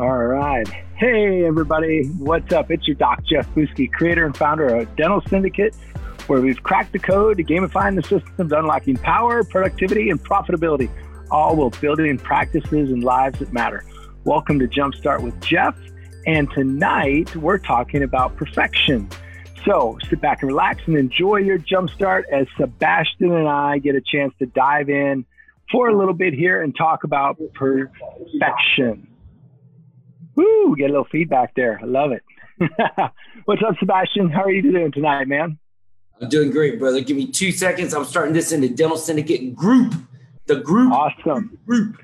All right. Hey, everybody. What's up? It's your doc, Jeff Buski, creator and founder of Dental Syndicate, where we've cracked the code to gamifying the systems, unlocking power, productivity, and profitability, all while building practices and lives that matter. Welcome to Jumpstart with Jeff. And tonight we're talking about perfection. So sit back and relax and enjoy your jumpstart as Sebastian and I get a chance to dive in for a little bit here and talk about perfection. Woo, get a little feedback there. I love it. What's up, Sebastian? How are you doing tonight, man? I'm doing great, brother. Give me two seconds. I'm starting this in the Dental Syndicate group. The group. Awesome. Group.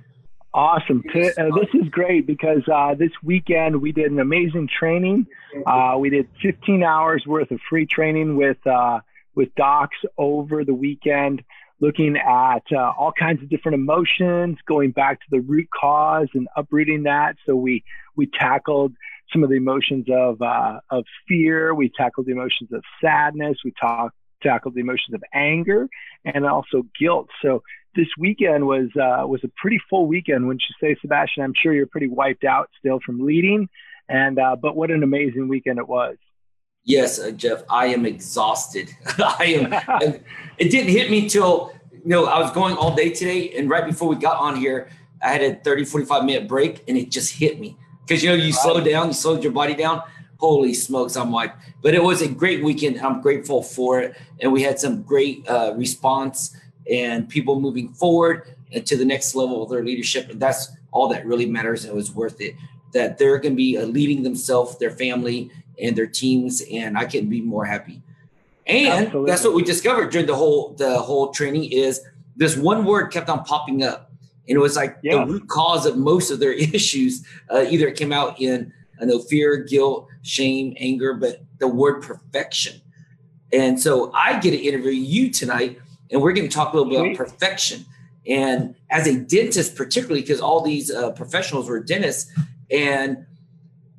Awesome. Uh, this is great because uh, this weekend we did an amazing training. Uh, we did 15 hours worth of free training with uh, with docs over the weekend looking at uh, all kinds of different emotions, going back to the root cause and uprooting that. So we we tackled some of the emotions of uh, of fear. We tackled the emotions of sadness. We talked tackled the emotions of anger and also guilt. So this weekend was uh, was a pretty full weekend. When you say, Sebastian, I'm sure you're pretty wiped out still from leading, and uh, but what an amazing weekend it was. Yes, uh, Jeff, I am exhausted. I am. it didn't hit me till you know I was going all day today, and right before we got on here, I had a 30, 45 minute break, and it just hit me because you know you slowed down, you slowed your body down. Holy smokes, I'm like, but it was a great weekend. I'm grateful for it, and we had some great uh, response and people moving forward to the next level of their leadership, and that's all that really matters. And it was worth it. That they're going to be uh, leading themselves, their family, and their teams, and I can be more happy. And Absolutely. that's what we discovered during the whole the whole training is this one word kept on popping up, and it was like yeah. the root cause of most of their issues. Uh, either it came out in I know fear, guilt, shame, anger, but the word perfection. And so I get to interview you tonight, and we're going to talk a little bit about perfection. And as a dentist, particularly because all these uh, professionals were dentists, and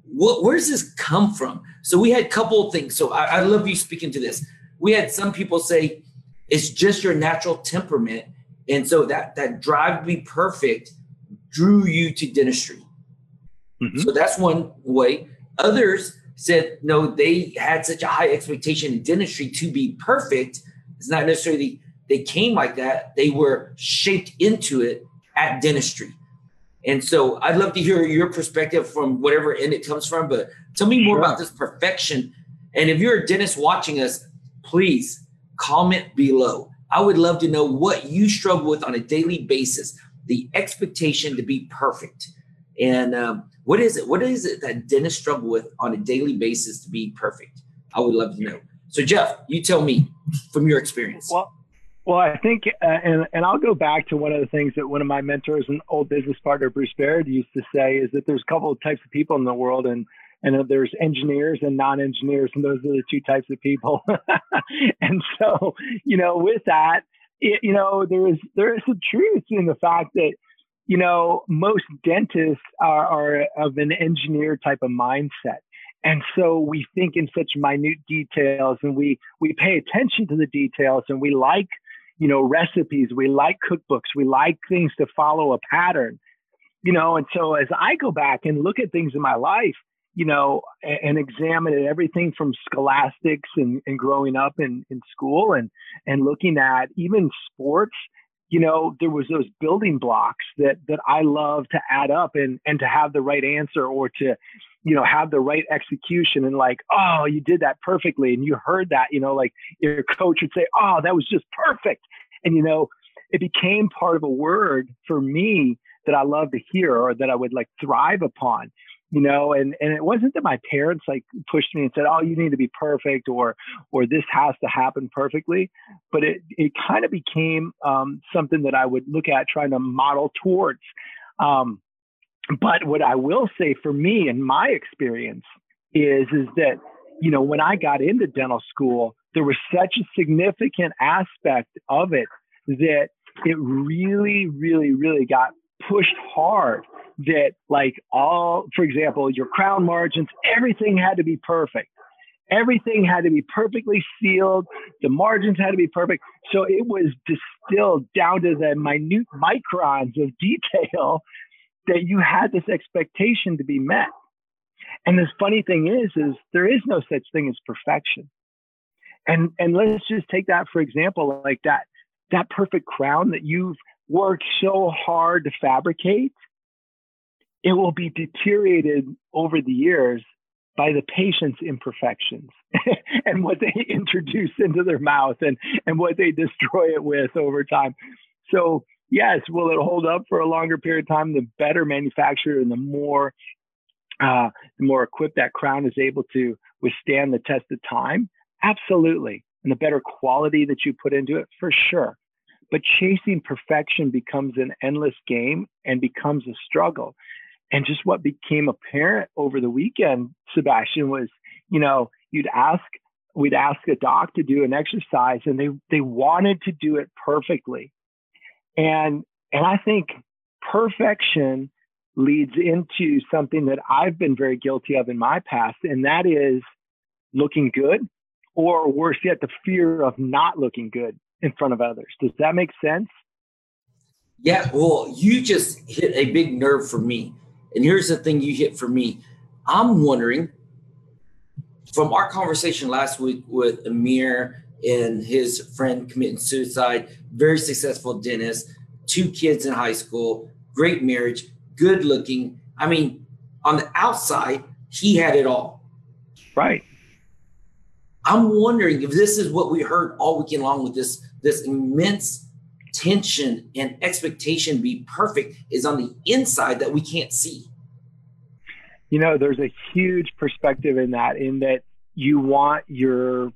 what, where does this come from? So we had a couple of things. So I, I love you speaking to this. We had some people say it's just your natural temperament, and so that that drive to be perfect drew you to dentistry. Mm-hmm. So that's one way. Others said no, they had such a high expectation in dentistry to be perfect. It's not necessarily they came like that; they were shaped into it at dentistry. And so I'd love to hear your perspective from whatever end it comes from, but tell me more sure. about this perfection. And if you're a dentist watching us, please comment below. I would love to know what you struggle with on a daily basis, the expectation to be perfect. And um, what is it? What is it that dentists struggle with on a daily basis to be perfect? I would love to know. So, Jeff, you tell me from your experience. Well, well, I think, uh, and, and I'll go back to one of the things that one of my mentors and old business partner, Bruce Baird, used to say is that there's a couple of types of people in the world, and and there's engineers and non-engineers, and those are the two types of people. and so, you know, with that, it, you know, there is there is a truth in the fact that you know most dentists are, are of an engineer type of mindset. And so we think in such minute details and we, we pay attention to the details and we like you know, recipes. We like cookbooks. We like things to follow a pattern, you know. And so as I go back and look at things in my life, you know, and, and examine everything from scholastics and, and growing up in, in school and, and looking at even sports, you know, there was those building blocks that, that I love to add up and, and to have the right answer or to, you know, have the right execution and like, oh, you did that perfectly. And you heard that, you know, like your coach would say, oh, that was just perfect. And, you know, it became part of a word for me that I love to hear or that I would like thrive upon, you know, and, and it wasn't that my parents like pushed me and said, oh, you need to be perfect or, or this has to happen perfectly. But it, it kind of became um, something that I would look at trying to model towards. Um, but what I will say for me and my experience is is that you know when I got into dental school, there was such a significant aspect of it that it really, really, really got pushed hard. That like all, for example, your crown margins, everything had to be perfect. Everything had to be perfectly sealed. The margins had to be perfect. So it was distilled down to the minute microns of detail that you had this expectation to be met. And the funny thing is, is there is no such thing as perfection. And and let's just take that for example, like that that perfect crown that you've worked so hard to fabricate, it will be deteriorated over the years by the patient's imperfections and what they introduce into their mouth and, and what they destroy it with over time. So, yes, will it hold up for a longer period of time? The better manufacturer and the more uh, the more equipped that crown is able to withstand the test of time. Absolutely. And the better quality that you put into it, for sure. But chasing perfection becomes an endless game and becomes a struggle. And just what became apparent over the weekend, Sebastian, was, you know, you'd ask, we'd ask a doc to do an exercise and they, they wanted to do it perfectly. And, and I think perfection leads into something that I've been very guilty of in my past, and that is looking good, or worse yet, the fear of not looking good in front of others. Does that make sense? Yeah, well, you just hit a big nerve for me. And here's the thing you hit for me. I'm wondering from our conversation last week with Amir and his friend committing suicide, very successful dentist, two kids in high school, great marriage, good looking. I mean, on the outside, he had it all. Right. I'm wondering if this is what we heard all weekend long with this this immense tension and expectation be perfect is on the inside that we can't see. You know, there's a huge perspective in that, in that you want your,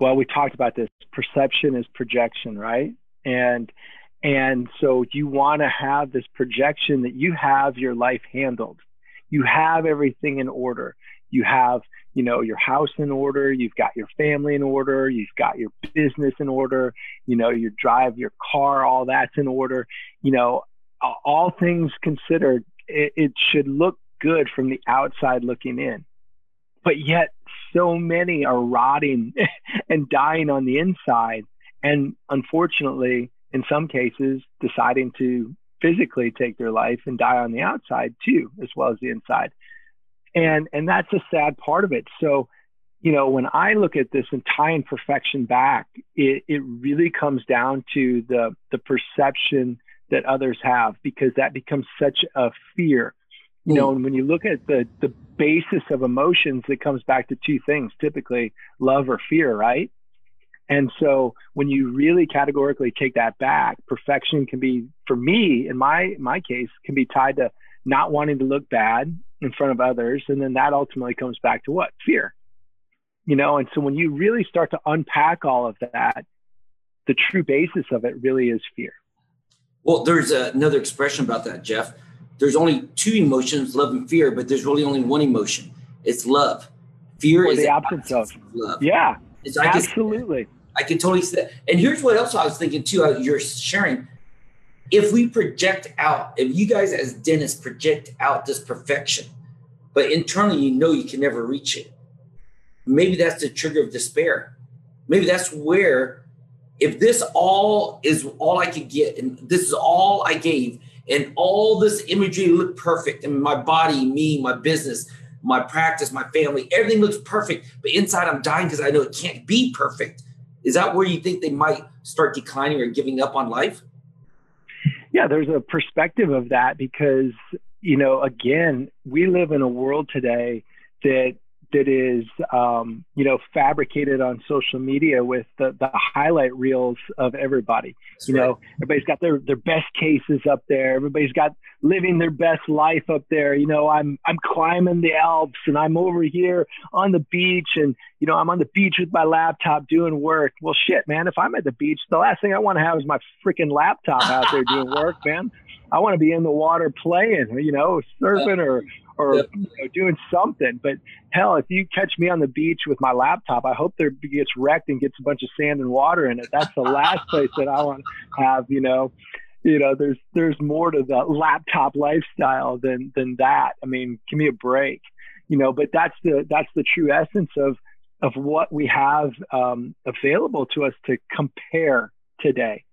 well, we talked about this perception is projection, right? And, and so you want to have this projection that you have your life handled. You have everything in order. You have you know your house in order you've got your family in order you've got your business in order you know your drive your car all that's in order. You know all things considered it, it should look good from the outside looking in. But yet so many are rotting and dying on the inside and unfortunately in some cases deciding to physically take their life and die on the outside too as well as the inside and and that's a sad part of it. So you know when i look at this and tie imperfection back it, it really comes down to the the perception that others have because that becomes such a fear. You know hmm. and when you look at the the basis of emotions it comes back to two things typically love or fear right? And so when you really categorically take that back perfection can be for me in my my case can be tied to not wanting to look bad in front of others. And then that ultimately comes back to what? Fear. You know, and so when you really start to unpack all of that, the true basis of it really is fear. Well, there's another expression about that, Jeff. There's only two emotions, love and fear, but there's really only one emotion. It's love. Fear or is the absence, absence of. of. love. Yeah, it's, I absolutely. Can, I can totally see that. And here's what else I was thinking too. Uh, you're sharing if we project out, if you guys as dentists project out this perfection, but internally you know you can never reach it, maybe that's the trigger of despair. Maybe that's where, if this all is all I could get, and this is all I gave, and all this imagery looked perfect, and my body, me, my business, my practice, my family, everything looks perfect, but inside I'm dying because I know it can't be perfect. Is that where you think they might start declining or giving up on life? Yeah, there's a perspective of that because, you know, again, we live in a world today that that is um, you know fabricated on social media with the, the highlight reels of everybody. That's you right. know everybody's got their their best cases up there. Everybody's got living their best life up there. You know i'm i'm climbing the alps and i'm over here on the beach and you know i'm on the beach with my laptop doing work. Well shit man if i'm at the beach the last thing i want to have is my freaking laptop out there doing work man. I want to be in the water playing, you know, surfing or or yep. you know, doing something. But hell, if you catch me on the beach with my laptop, I hope there gets wrecked and gets a bunch of sand and water in it. That's the last place that I want to have. You know, you know, there's there's more to the laptop lifestyle than than that. I mean, give me a break. You know, but that's the that's the true essence of of what we have um, available to us to compare today.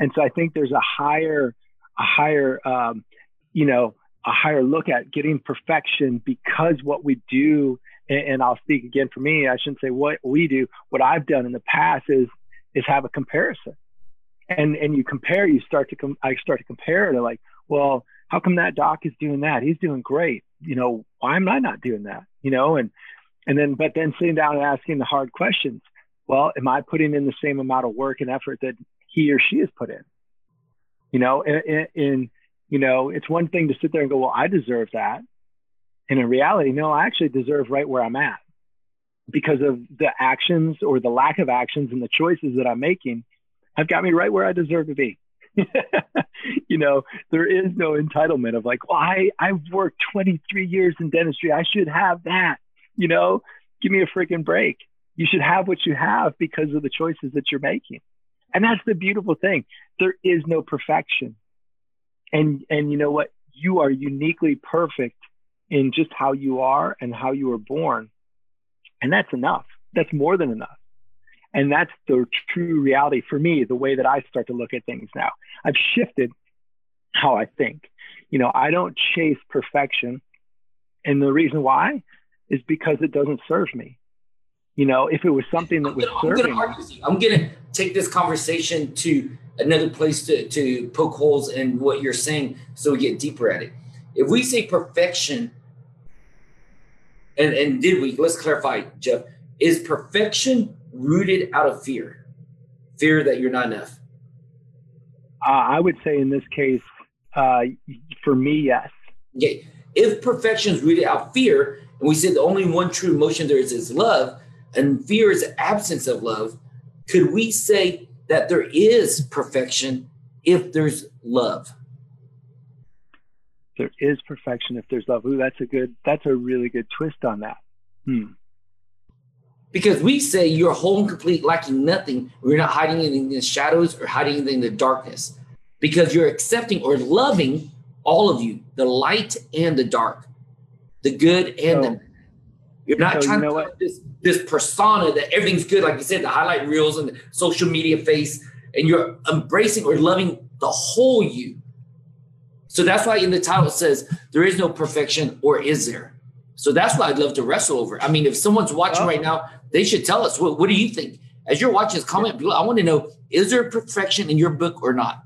And so I think there's a higher a higher um, you know a higher look at getting perfection because what we do and, and I'll speak again for me I shouldn't say what we do. What I've done in the past is is have a comparison. And and you compare you start to com- I start to compare to like well how come that doc is doing that? He's doing great. You know why am I not doing that? You know and and then but then sitting down and asking the hard questions. Well am I putting in the same amount of work and effort that he or she has put in? You know in, in you know it's one thing to sit there and go well I deserve that and in reality no I actually deserve right where I'm at because of the actions or the lack of actions and the choices that I'm making have got me right where I deserve to be. you know, there is no entitlement of like, well, I, I've worked 23 years in dentistry. I should have that. You know, give me a freaking break. You should have what you have because of the choices that you're making. And that's the beautiful thing. There is no perfection. And, and you know what? You are uniquely perfect in just how you are and how you were born. And that's enough. That's more than enough. And that's the true reality for me, the way that I start to look at things now. I've shifted how I think. You know, I don't chase perfection. And the reason why is because it doesn't serve me. You know, if it was something that was I'm serving gonna, I'm going to take this conversation to another place to, to poke holes in what you're saying so we get deeper at it. If we say perfection, and, and did we, let's clarify, Jeff, is perfection rooted out of fear, fear that you're not enough? Uh, I would say in this case, uh, for me, yes. Okay. If perfection is rooted out of fear, and we said the only one true emotion there is is love, and fear is absence of love, could we say that there is perfection if there's love? There is perfection if there's love. Ooh, that's a good. That's a really good twist on that. Hmm. Because we say you're whole and complete, lacking nothing. We're not hiding anything in the shadows or hiding anything in the darkness. Because you're accepting or loving all of you, the light and the dark, the good and so, the you're not so trying you know to put this, this persona that everything's good, like you said, the highlight reels and the social media face, and you're embracing or loving the whole you. So that's why in the title it says there is no perfection, or is there? So that's what I'd love to wrestle over. I mean, if someone's watching oh. right now, they should tell us what, what do you think? As you're watching this comment below, I want to know is there perfection in your book or not?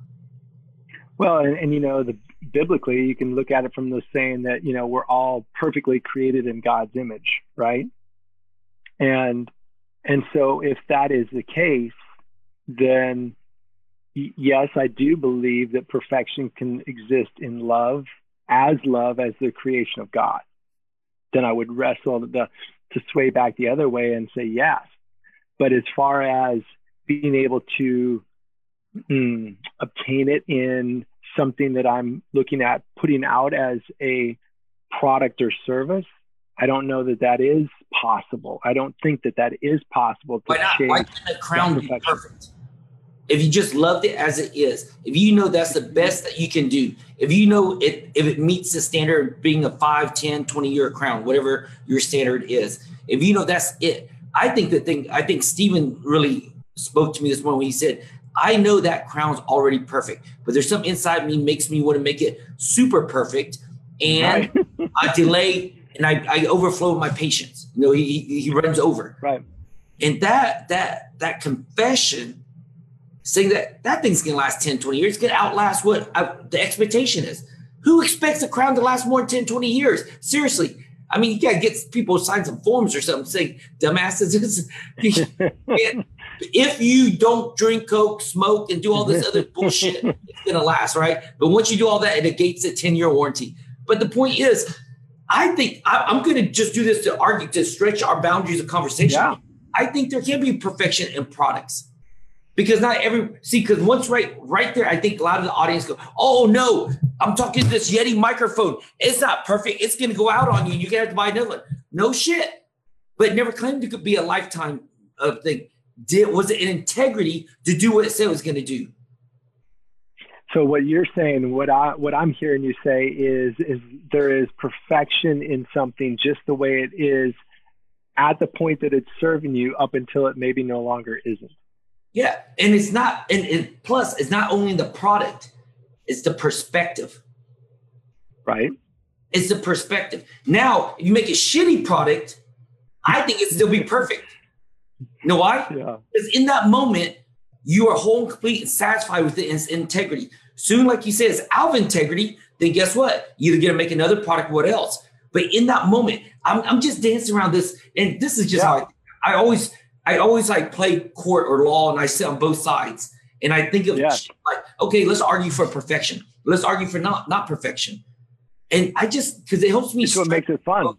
Well, and, and you know, the biblically, you can look at it from the saying that you know we're all perfectly created in God's image, right? And and so if that is the case, then yes, I do believe that perfection can exist in love as love as the creation of God then I would wrestle the to sway back the other way and say yes. But as far as being able to mm, obtain it in something that I'm looking at putting out as a product or service, I don't know that that is possible. I don't think that that is possible. To Why not? Why can't the crown be perfect? if you just loved it as it is, if you know that's the best that you can do, if you know it, if it meets the standard of being a 5, 10, 20 year crown, whatever your standard is, if you know that's it, I think the thing, I think Stephen really spoke to me this morning when he said, I know that crown's already perfect, but there's something inside me makes me want to make it super perfect. And right. I delay and I, I overflow my patience. You know, he, he runs over. Right. And that, that, that confession saying that that thing's going to last 10, 20 years. It's to outlast what I, the expectation is. Who expects a crown to last more than 10, 20 years? Seriously. I mean, you got to get people to sign some forms or something saying, dumbasses, if you don't drink Coke, smoke, and do all this other bullshit, it's going to last, right? But once you do all that, it negates a 10 year warranty. But the point is, I think I, am going to just do this to argue, to stretch our boundaries of conversation. Yeah. I think there can be perfection in products because not every see because once right right there i think a lot of the audience go oh no i'm talking to this yeti microphone. It's not perfect. It's going to go out on you. You're going to have to buy another one. No shit. But never claimed it could be a lifetime of thing. Did was it an integrity to do what it said it was going to do? So what you're saying what i what i'm hearing you say is is there is perfection in something just the way it is at the point that it's serving you up until it maybe no longer isn't yeah, and it's not, and, and plus, it's not only the product; it's the perspective. Right. It's the perspective. Now, if you make a shitty product, I think it still be perfect. You know why? Yeah. Because in that moment, you are whole and complete and satisfied with it in integrity. Soon, like you said, it's out of integrity. Then guess what? You're either gonna make another product, what else? But in that moment, I'm, I'm just dancing around this, and this is just yeah. how I, I always I always like play court or law, and I sit on both sides, and I think of yeah. like, okay, let's argue for perfection. Let's argue for not not perfection, and I just because it helps me. That's what makes it fun. Know,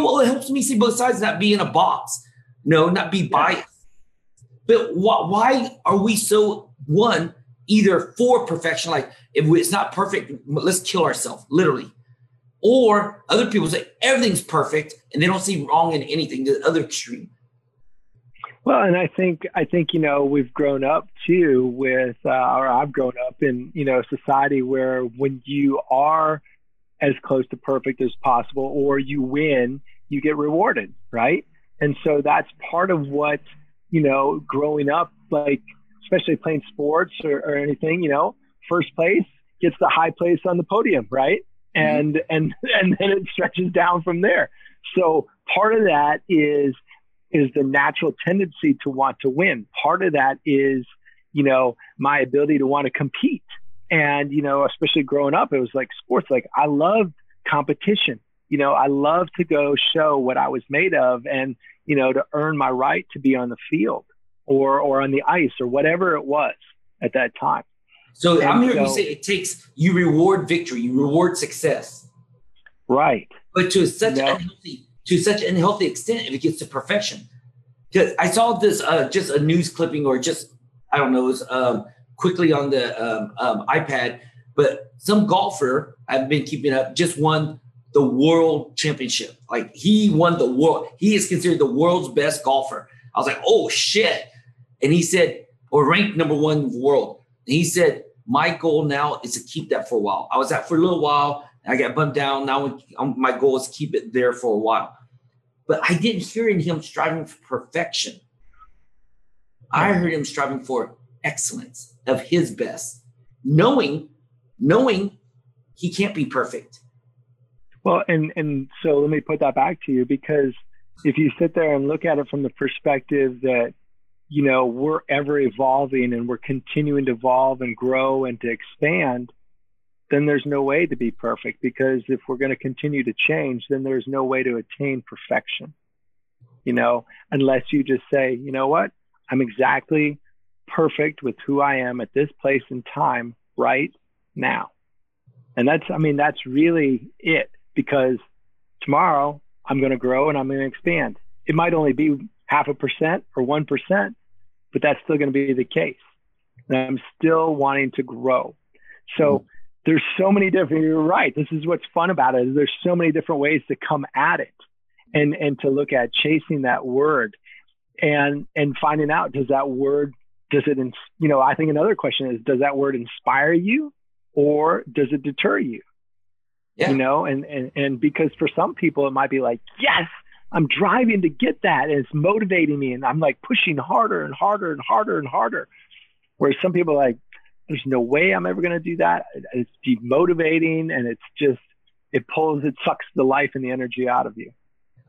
well, it helps me see both sides, not be in a box, no, not be biased. Yeah. But wh- why are we so one either for perfection, like if it's not perfect, let's kill ourselves, literally, or other people say everything's perfect and they don't see wrong in anything. The other extreme. Well, and I think I think you know we've grown up too with, uh, or I've grown up in you know a society where when you are as close to perfect as possible, or you win, you get rewarded, right? And so that's part of what you know growing up, like especially playing sports or, or anything, you know, first place gets the high place on the podium, right? Mm-hmm. And and and then it stretches down from there. So part of that is is the natural tendency to want to win. Part of that is, you know, my ability to want to compete. And, you know, especially growing up, it was like sports. Like I loved competition. You know, I love to go show what I was made of and, you know, to earn my right to be on the field or or on the ice or whatever it was at that time. So and I'm hearing so, you say it takes you reward victory, you reward success. Right. But to such no. unhealthy to such an unhealthy extent if it gets to perfection. Because I saw this uh, just a news clipping or just I don't know, it was um, quickly on the um, um, iPad, but some golfer I've been keeping up just won the world championship. Like he won the world. He is considered the world's best golfer. I was like, oh shit. And he said, or ranked number one in the world. And he said, my goal now is to keep that for a while. I was at for a little while. I got bumped down. Now my goal is keep it there for a while. But I didn't hear in him striving for perfection. I heard him striving for excellence of his best, knowing, knowing he can't be perfect. Well, and and so let me put that back to you because if you sit there and look at it from the perspective that you know we're ever evolving and we're continuing to evolve and grow and to expand then there's no way to be perfect because if we're going to continue to change then there's no way to attain perfection you know unless you just say you know what i'm exactly perfect with who i am at this place and time right now and that's i mean that's really it because tomorrow I'm going to grow and I'm going to expand. It might only be half a percent or 1%, but that's still going to be the case. And I'm still wanting to grow. So mm-hmm. There's so many different, you're right. This is what's fun about it. There's so many different ways to come at it and, and to look at chasing that word and, and finding out, does that word, does it, you know, I think another question is, does that word inspire you or does it deter you? Yeah. You know, and, and and because for some people it might be like, yes, I'm driving to get that, and it's motivating me, and I'm like pushing harder and harder and harder and harder. Whereas some people are like, there's no way I'm ever going to do that. It's demotivating, and it's just it pulls, it sucks the life and the energy out of you.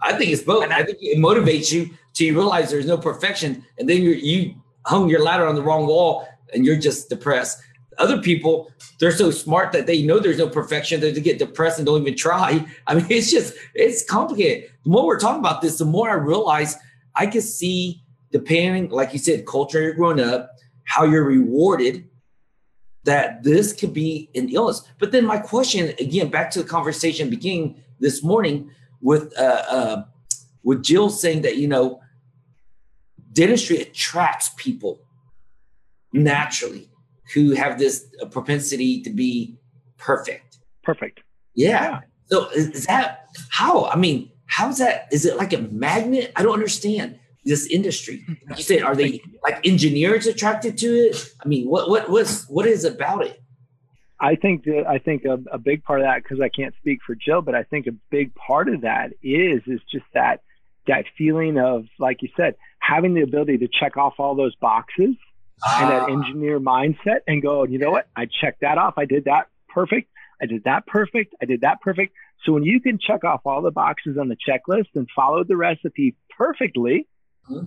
I think it's both. And I think it motivates you till you realize there's no perfection, and then you you hung your ladder on the wrong wall, and you're just depressed. Other people, they're so smart that they know there's no perfection they get depressed and don't even try. I mean, it's just, it's complicated. The more we're talking about this, the more I realize I can see, depending, like you said, culture you're growing up, how you're rewarded, that this could be an illness. But then my question, again, back to the conversation beginning this morning with uh, uh, with Jill saying that you know dentistry attracts people naturally who have this propensity to be perfect. Perfect. Yeah. yeah. So is that how? I mean, how's that? Is it like a magnet? I don't understand this industry. Like you said, are they like engineers attracted to it? I mean, what what what's what is about it? I think that I think a, a big part of that because I can't speak for Jill, but I think a big part of that is is just that that feeling of like you said, having the ability to check off all those boxes and that ah. engineer mindset and go, you know what? I checked that off. I did that perfect. I did that perfect. I did that perfect. So when you can check off all the boxes on the checklist and follow the recipe perfectly, mm-hmm.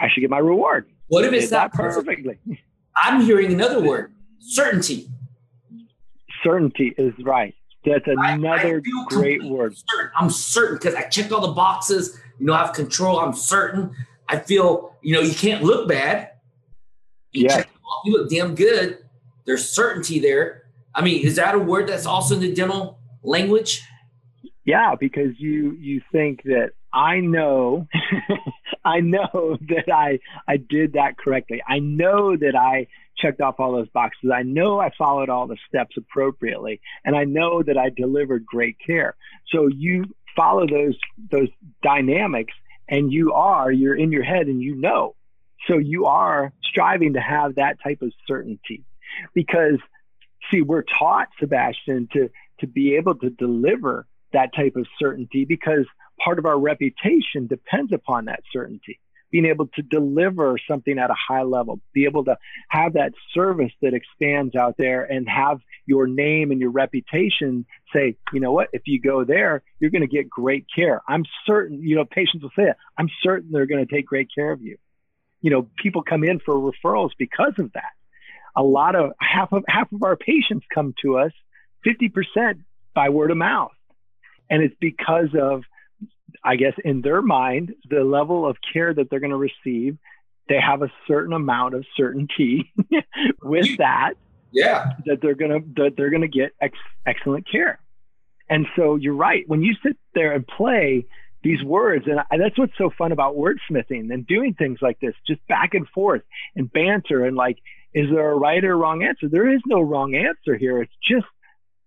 I should get my reward. What if it's not perfectly? I'm hearing another word: certainty. Certainty is right. That's another I, I great word. Certain. I'm certain because I checked all the boxes. You know, I have control. I'm certain. I feel, you know, you can't look bad. You yeah. You look damn good. There's certainty there. I mean, is that a word that's also in the dental language? Yeah, because you you think that I know I know that I I did that correctly. I know that I checked off all those boxes. I know I followed all the steps appropriately and I know that I delivered great care. So you follow those those dynamics and you are you're in your head and you know. So you are striving to have that type of certainty because see we're taught Sebastian to to be able to deliver that type of certainty because part of our reputation depends upon that certainty being able to deliver something at a high level, be able to have that service that expands out there and have your name and your reputation say, you know what, if you go there, you're going to get great care. I'm certain, you know, patients will say it. I'm certain they're going to take great care of you. You know, people come in for referrals because of that. A lot of half of half of our patients come to us 50% by word of mouth. And it's because of I guess in their mind, the level of care that they're going to receive, they have a certain amount of certainty with that. Yeah. That they're going to that they're going to get ex- excellent care. And so you're right. When you sit there and play these words, and I, that's what's so fun about wordsmithing and doing things like this, just back and forth and banter and like, is there a right or wrong answer? There is no wrong answer here. It's just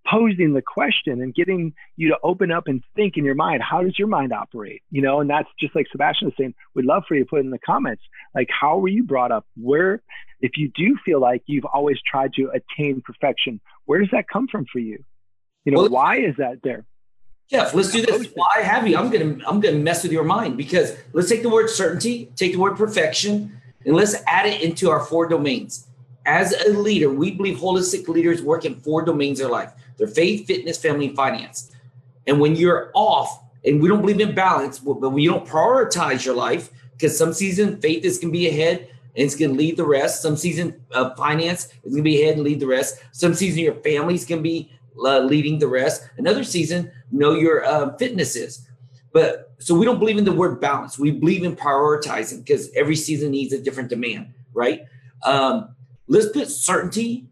posing the question and getting you to open up and think in your mind how does your mind operate? You know and that's just like sebastian was saying we'd love for you to put in the comments. Like how were you brought up? Where if you do feel like you've always tried to attain perfection where does that come from for you? You know well, why is that there? Jeff let's do this. Why have you? I'm gonna i'm gonna mess with your mind because let's take the word certainty take the word perfection and let's add it into our four domains. As a leader we believe holistic leaders work in four domains of life their faith, fitness, family, and finance. And when you're off, and we don't believe in balance, but when you don't prioritize your life, because some season faith is going to be ahead and it's going to lead the rest. Some season uh, finance is going to be ahead and lead the rest. Some season your family is going to be uh, leading the rest. Another season, know your uh, fitness is. But so we don't believe in the word balance. We believe in prioritizing because every season needs a different demand, right? Um, let's put certainty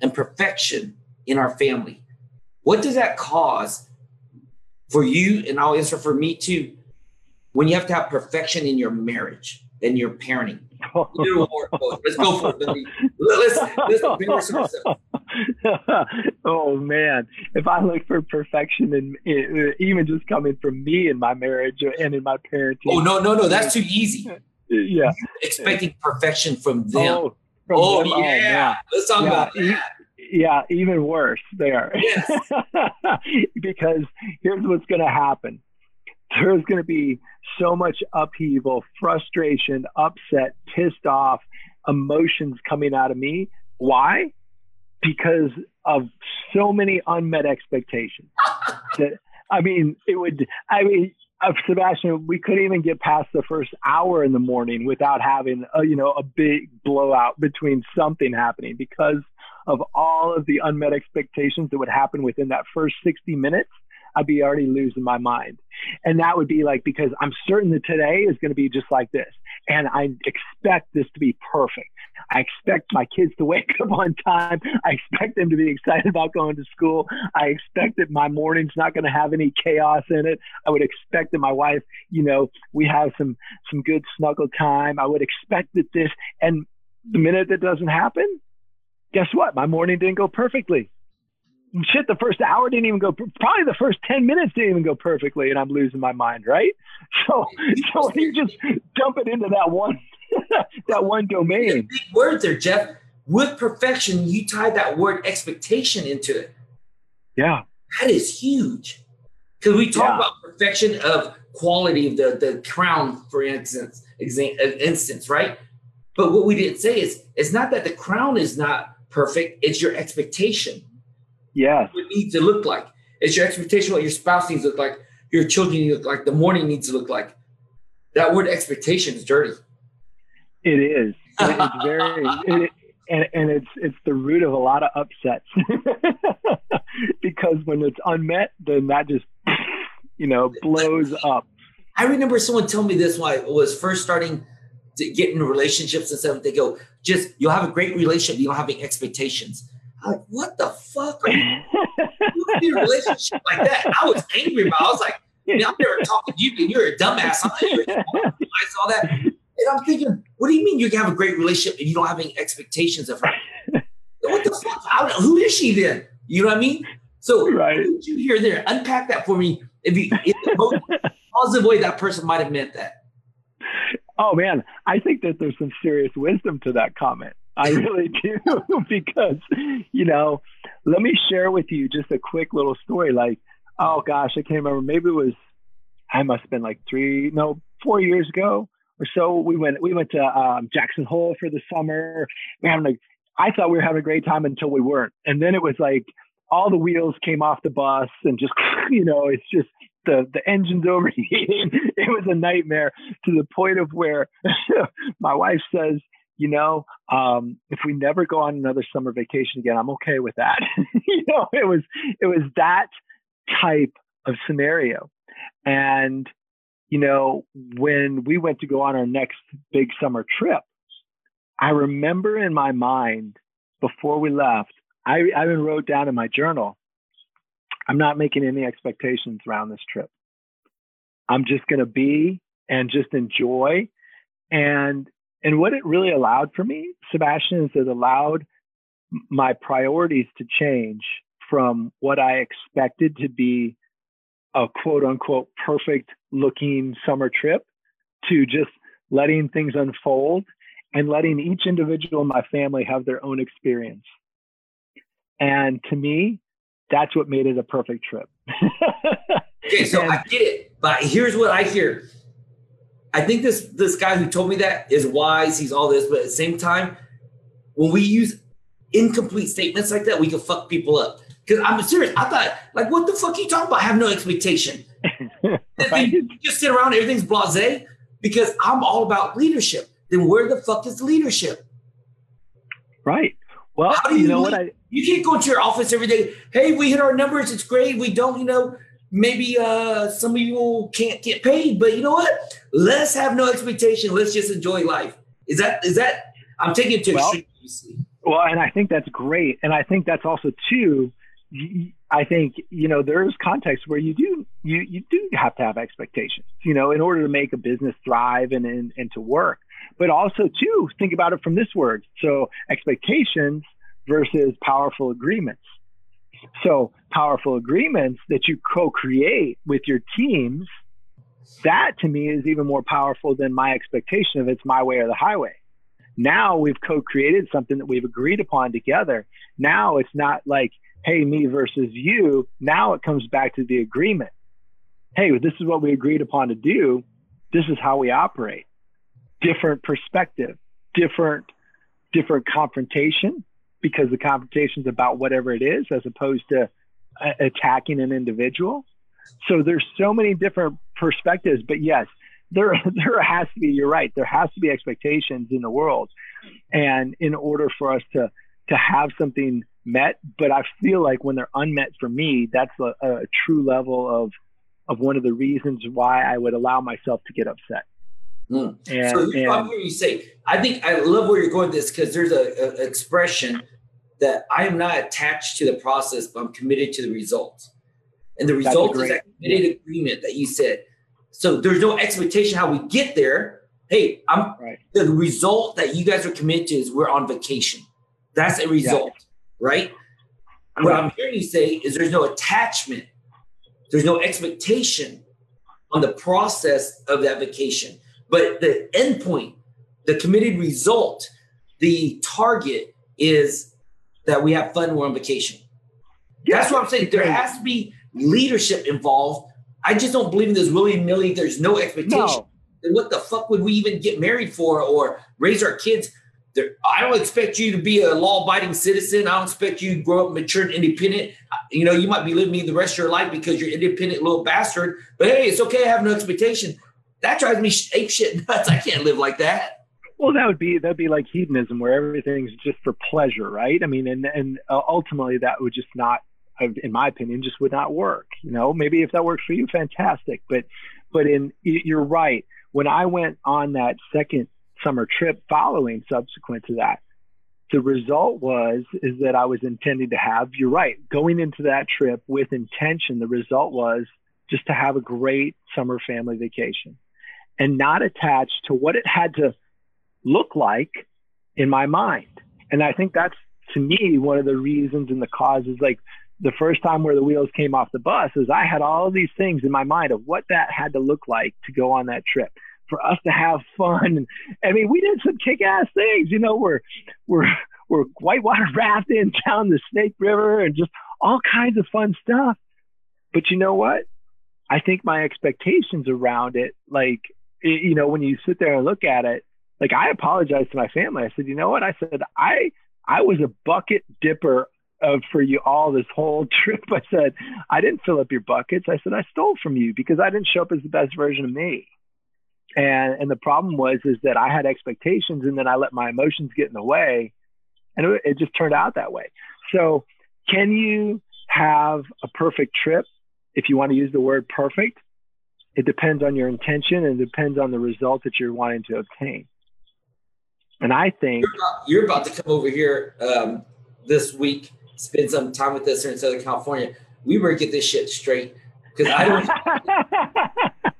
and perfection in our family. What does that cause for you? And I'll answer for me too. When you have to have perfection in your marriage and your parenting. let's go for it. Let's, let's oh man, if I look for perfection and even just coming from me in my marriage and in my parenting. Oh no, no, no, that's too easy. Yeah, You're expecting perfection from them. Oh, from oh them. Oh, yeah, oh, let's talk yeah. about that yeah, even worse there. Yes. because here's what's going to happen there's going to be so much upheaval, frustration, upset, pissed off, emotions coming out of me. Why? Because of so many unmet expectations. that I mean, it would. I mean, uh, Sebastian, we couldn't even get past the first hour in the morning without having, a, you know, a big blowout between something happening because of all of the unmet expectations that would happen within that first 60 minutes, I'd be already losing my mind. And that would be like, because I'm certain that today is going to be just like this. And I expect this to be perfect. I expect my kids to wake up on time. I expect them to be excited about going to school. I expect that my morning's not going to have any chaos in it. I would expect that my wife, you know, we have some some good snuggle time. I would expect that this and the minute that doesn't happen, guess what? My morning didn't go perfectly. Shit, the first hour didn't even go. Probably the first ten minutes didn't even go perfectly, and I'm losing my mind, right? So, so when you just dump it into that one, that one domain. Big word there, Jeff. With perfection, you tie that word expectation into it. Yeah, that is huge. Because we talk yeah. about perfection of quality of the the crown, for instance, uh, instance, right? But what we didn't say is it's not that the crown is not perfect, it's your expectation. Yeah. What it needs to look like. It's your expectation what your spouse needs to look like, your children need to look like, the morning needs to look like. That word expectation is dirty. It is. It's very. it, and, and it's it's the root of a lot of upsets because when it's unmet, then that just you know blows up. I remember someone telling me this when I was first starting get into relationships and stuff. They go, just you'll have a great relationship, you don't have any expectations. I'm like, what the fuck are you, you in a relationship like that? I was angry about. It. I was like, Man, I'm never talking to you, and you're a dumbass. I'm I saw that, and I'm thinking, what do you mean you can have a great relationship and you don't have any expectations of her? what the fuck? I don't know. Who is she then? You know what I mean? So, right. you hear there? Unpack that for me. If you, in the most positive way, that person might have meant that. Oh man, I think that there's some serious wisdom to that comment. I really do because, you know, let me share with you just a quick little story. Like, oh gosh, I can't remember. Maybe it was, I must have been like three, no, four years ago or so. We went, we went to um, Jackson Hole for the summer. We having a, I thought we were having a great time until we weren't. And then it was like all the wheels came off the bus and just, you know, it's just the, the engine's overheating. it was a nightmare to the point of where my wife says, you know, um, if we never go on another summer vacation again, I'm okay with that. you know, it was it was that type of scenario. And, you know, when we went to go on our next big summer trip, I remember in my mind before we left, I, I even wrote down in my journal, I'm not making any expectations around this trip. I'm just going to be and just enjoy. And and what it really allowed for me, Sebastian, is it allowed my priorities to change from what I expected to be a quote unquote perfect looking summer trip to just letting things unfold and letting each individual in my family have their own experience. And to me, that's what made it a perfect trip. okay, so and, I get it, but here's what I hear. I think this this guy who told me that is wise. He's all this, but at the same time, when we use incomplete statements like that, we can fuck people up. Because I'm serious. I thought, like, what the fuck are you talking about? I have no expectation. right. You just sit around, everything's blase. Because I'm all about leadership. Then where the fuck is leadership? Right. Well, you, you, know lead? what I you can't go to your office every day. Hey, we hit our numbers. It's great. We don't, you know, maybe uh some of you can't get paid, but you know what? Let's have no expectation. Let's just enjoy life. Is that is that I'm taking it to well, extreme. Well, and I think that's great. And I think that's also too I think you know there's context where you do you you do have to have expectations, you know, in order to make a business thrive and and, and to work. But also too think about it from this word. So expectations versus powerful agreements. So powerful agreements that you co-create with your teams, that to me is even more powerful than my expectation of it's my way or the highway. Now we've co-created something that we've agreed upon together. Now it's not like hey, me versus you, now it comes back to the agreement. Hey, this is what we agreed upon to do. This is how we operate. Different perspective, different, different confrontation because the confrontation is about whatever it is as opposed to uh, attacking an individual. So there's so many different perspectives, but yes, there there has to be. You're right. There has to be expectations in the world, and in order for us to to have something met, but I feel like when they're unmet for me, that's a, a true level of of one of the reasons why I would allow myself to get upset. Mm. And, so and, I'm hearing you say, I think I love where you're going with this because there's a, a, expression that I am not attached to the process, but I'm committed to the results. And the result is that committed agreement that you said. So there's no expectation how we get there. Hey, I'm right. the result that you guys are committed to is we're on vacation. That's a result. Yeah right? What I'm hearing you say is there's no attachment, there's no expectation on the process of that vacation. But the endpoint, the committed result, the target is that we have fun, we're on vacation. Yeah. That's what I'm saying. There has to be leadership involved. I just don't believe in this willy nilly. There's no expectation. No. Then what the fuck would we even get married for or raise our kids? There, I don't expect you to be a law-abiding citizen. I don't expect you to grow up mature and independent. You know, you might be living the rest of your life because you're independent little bastard. But hey, it's okay. I have no expectation. That drives me ape shit nuts. I can't live like that. Well, that would be that'd be like hedonism, where everything's just for pleasure, right? I mean, and and uh, ultimately that would just not, in my opinion, just would not work. You know, maybe if that works for you, fantastic. But but in you're right. When I went on that second summer trip following subsequent to that. The result was is that I was intending to have, you're right, going into that trip with intention, the result was just to have a great summer family vacation and not attached to what it had to look like in my mind. And I think that's to me one of the reasons and the causes like the first time where the wheels came off the bus is I had all these things in my mind of what that had to look like to go on that trip for us to have fun. I mean, we did some kick-ass things. You know, we're we're we're whitewater rafting down the Snake River and just all kinds of fun stuff. But you know what? I think my expectations around it, like you know, when you sit there and look at it, like I apologized to my family. I said, you know what? I said I I was a bucket dipper of for you all this whole trip. I said I didn't fill up your buckets. I said I stole from you because I didn't show up as the best version of me and and the problem was is that I had expectations and then I let my emotions get in the way and it, it just turned out that way so can you have a perfect trip if you want to use the word perfect it depends on your intention and it depends on the result that you're wanting to obtain and I think you're about, you're about to come over here um, this week spend some time with us here in Southern California we better get this shit straight because I don't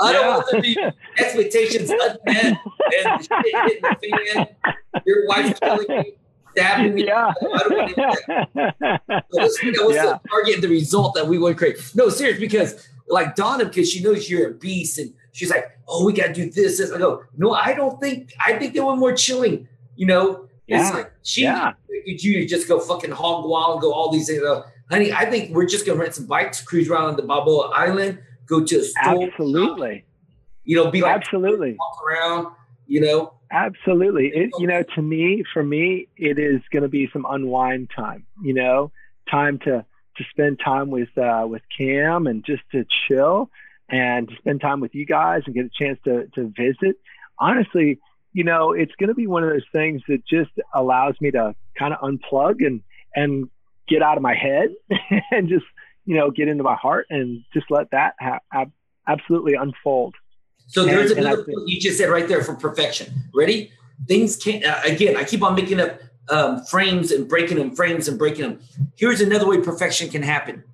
I don't want to be expectations unmet and shit hitting the fan. Your wife's killing me, stabbing me. Yeah. I don't want that. let's figure what's yeah. the target the result that we want to create. No, serious, because like Donna, because she knows you're a beast and she's like, oh, we got to do this, this. I go, no, I don't think, I think they want more chilling, you know? Yeah. It's like, she yeah. you to just go fucking hog wild and go all these things. Uh, honey, I think we're just going to rent some bikes, cruise around the Balboa Island, go to a store. Absolutely. You know, be like absolutely walk around. You know, absolutely. It, you know, to me, for me, it is going to be some unwind time. You know, time to to spend time with uh, with Cam and just to chill and to spend time with you guys and get a chance to to visit. Honestly, you know, it's going to be one of those things that just allows me to kind of unplug and and get out of my head and just you know get into my heart and just let that ha- absolutely unfold. So there's and, another and you just said right there for perfection. Ready? Things can't. Uh, again, I keep on making up um, frames and breaking them, frames and breaking them. Here's another way perfection can happen,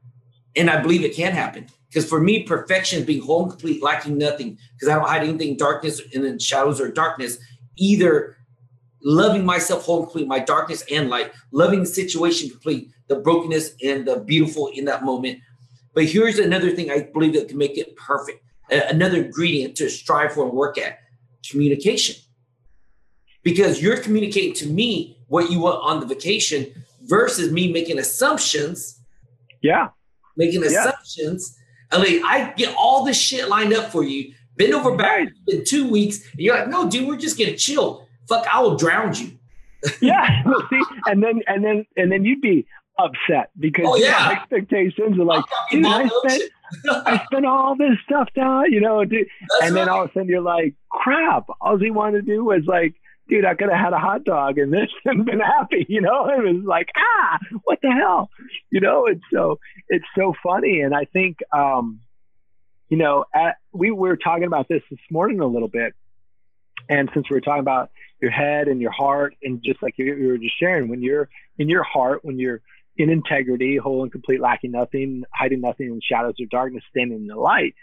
and I believe it can happen. Because for me, perfection is being whole and complete, lacking nothing. Because I don't hide anything, darkness and then shadows or darkness. Either loving myself whole and complete, my darkness and light, loving the situation complete, the brokenness and the beautiful in that moment. But here's another thing I believe that can make it perfect another ingredient to strive for and work at communication. Because you're communicating to me what you want on the vacation versus me making assumptions. Yeah. Making assumptions. Yeah. I mean, I get all this shit lined up for you, bend over back in two weeks, and you're like, no, dude, we're just gonna chill. Fuck, I will drown you. yeah. See, and then and then and then you'd be upset because oh, yeah. expectations are like, dude, I spent I spent all this stuff down, you know, dude. and then all of a sudden you're like, crap. All he wanted to do was like, dude, I could have had a hot dog and this and been happy, you know. It was like, ah, what the hell, you know. It's so it's so funny, and I think, um, you know, at, we were talking about this this morning a little bit, and since we were talking about your head and your heart, and just like you, you were just sharing, when you're in your heart, when you're in integrity, whole and complete, lacking nothing, hiding nothing in shadows or darkness, standing in the light,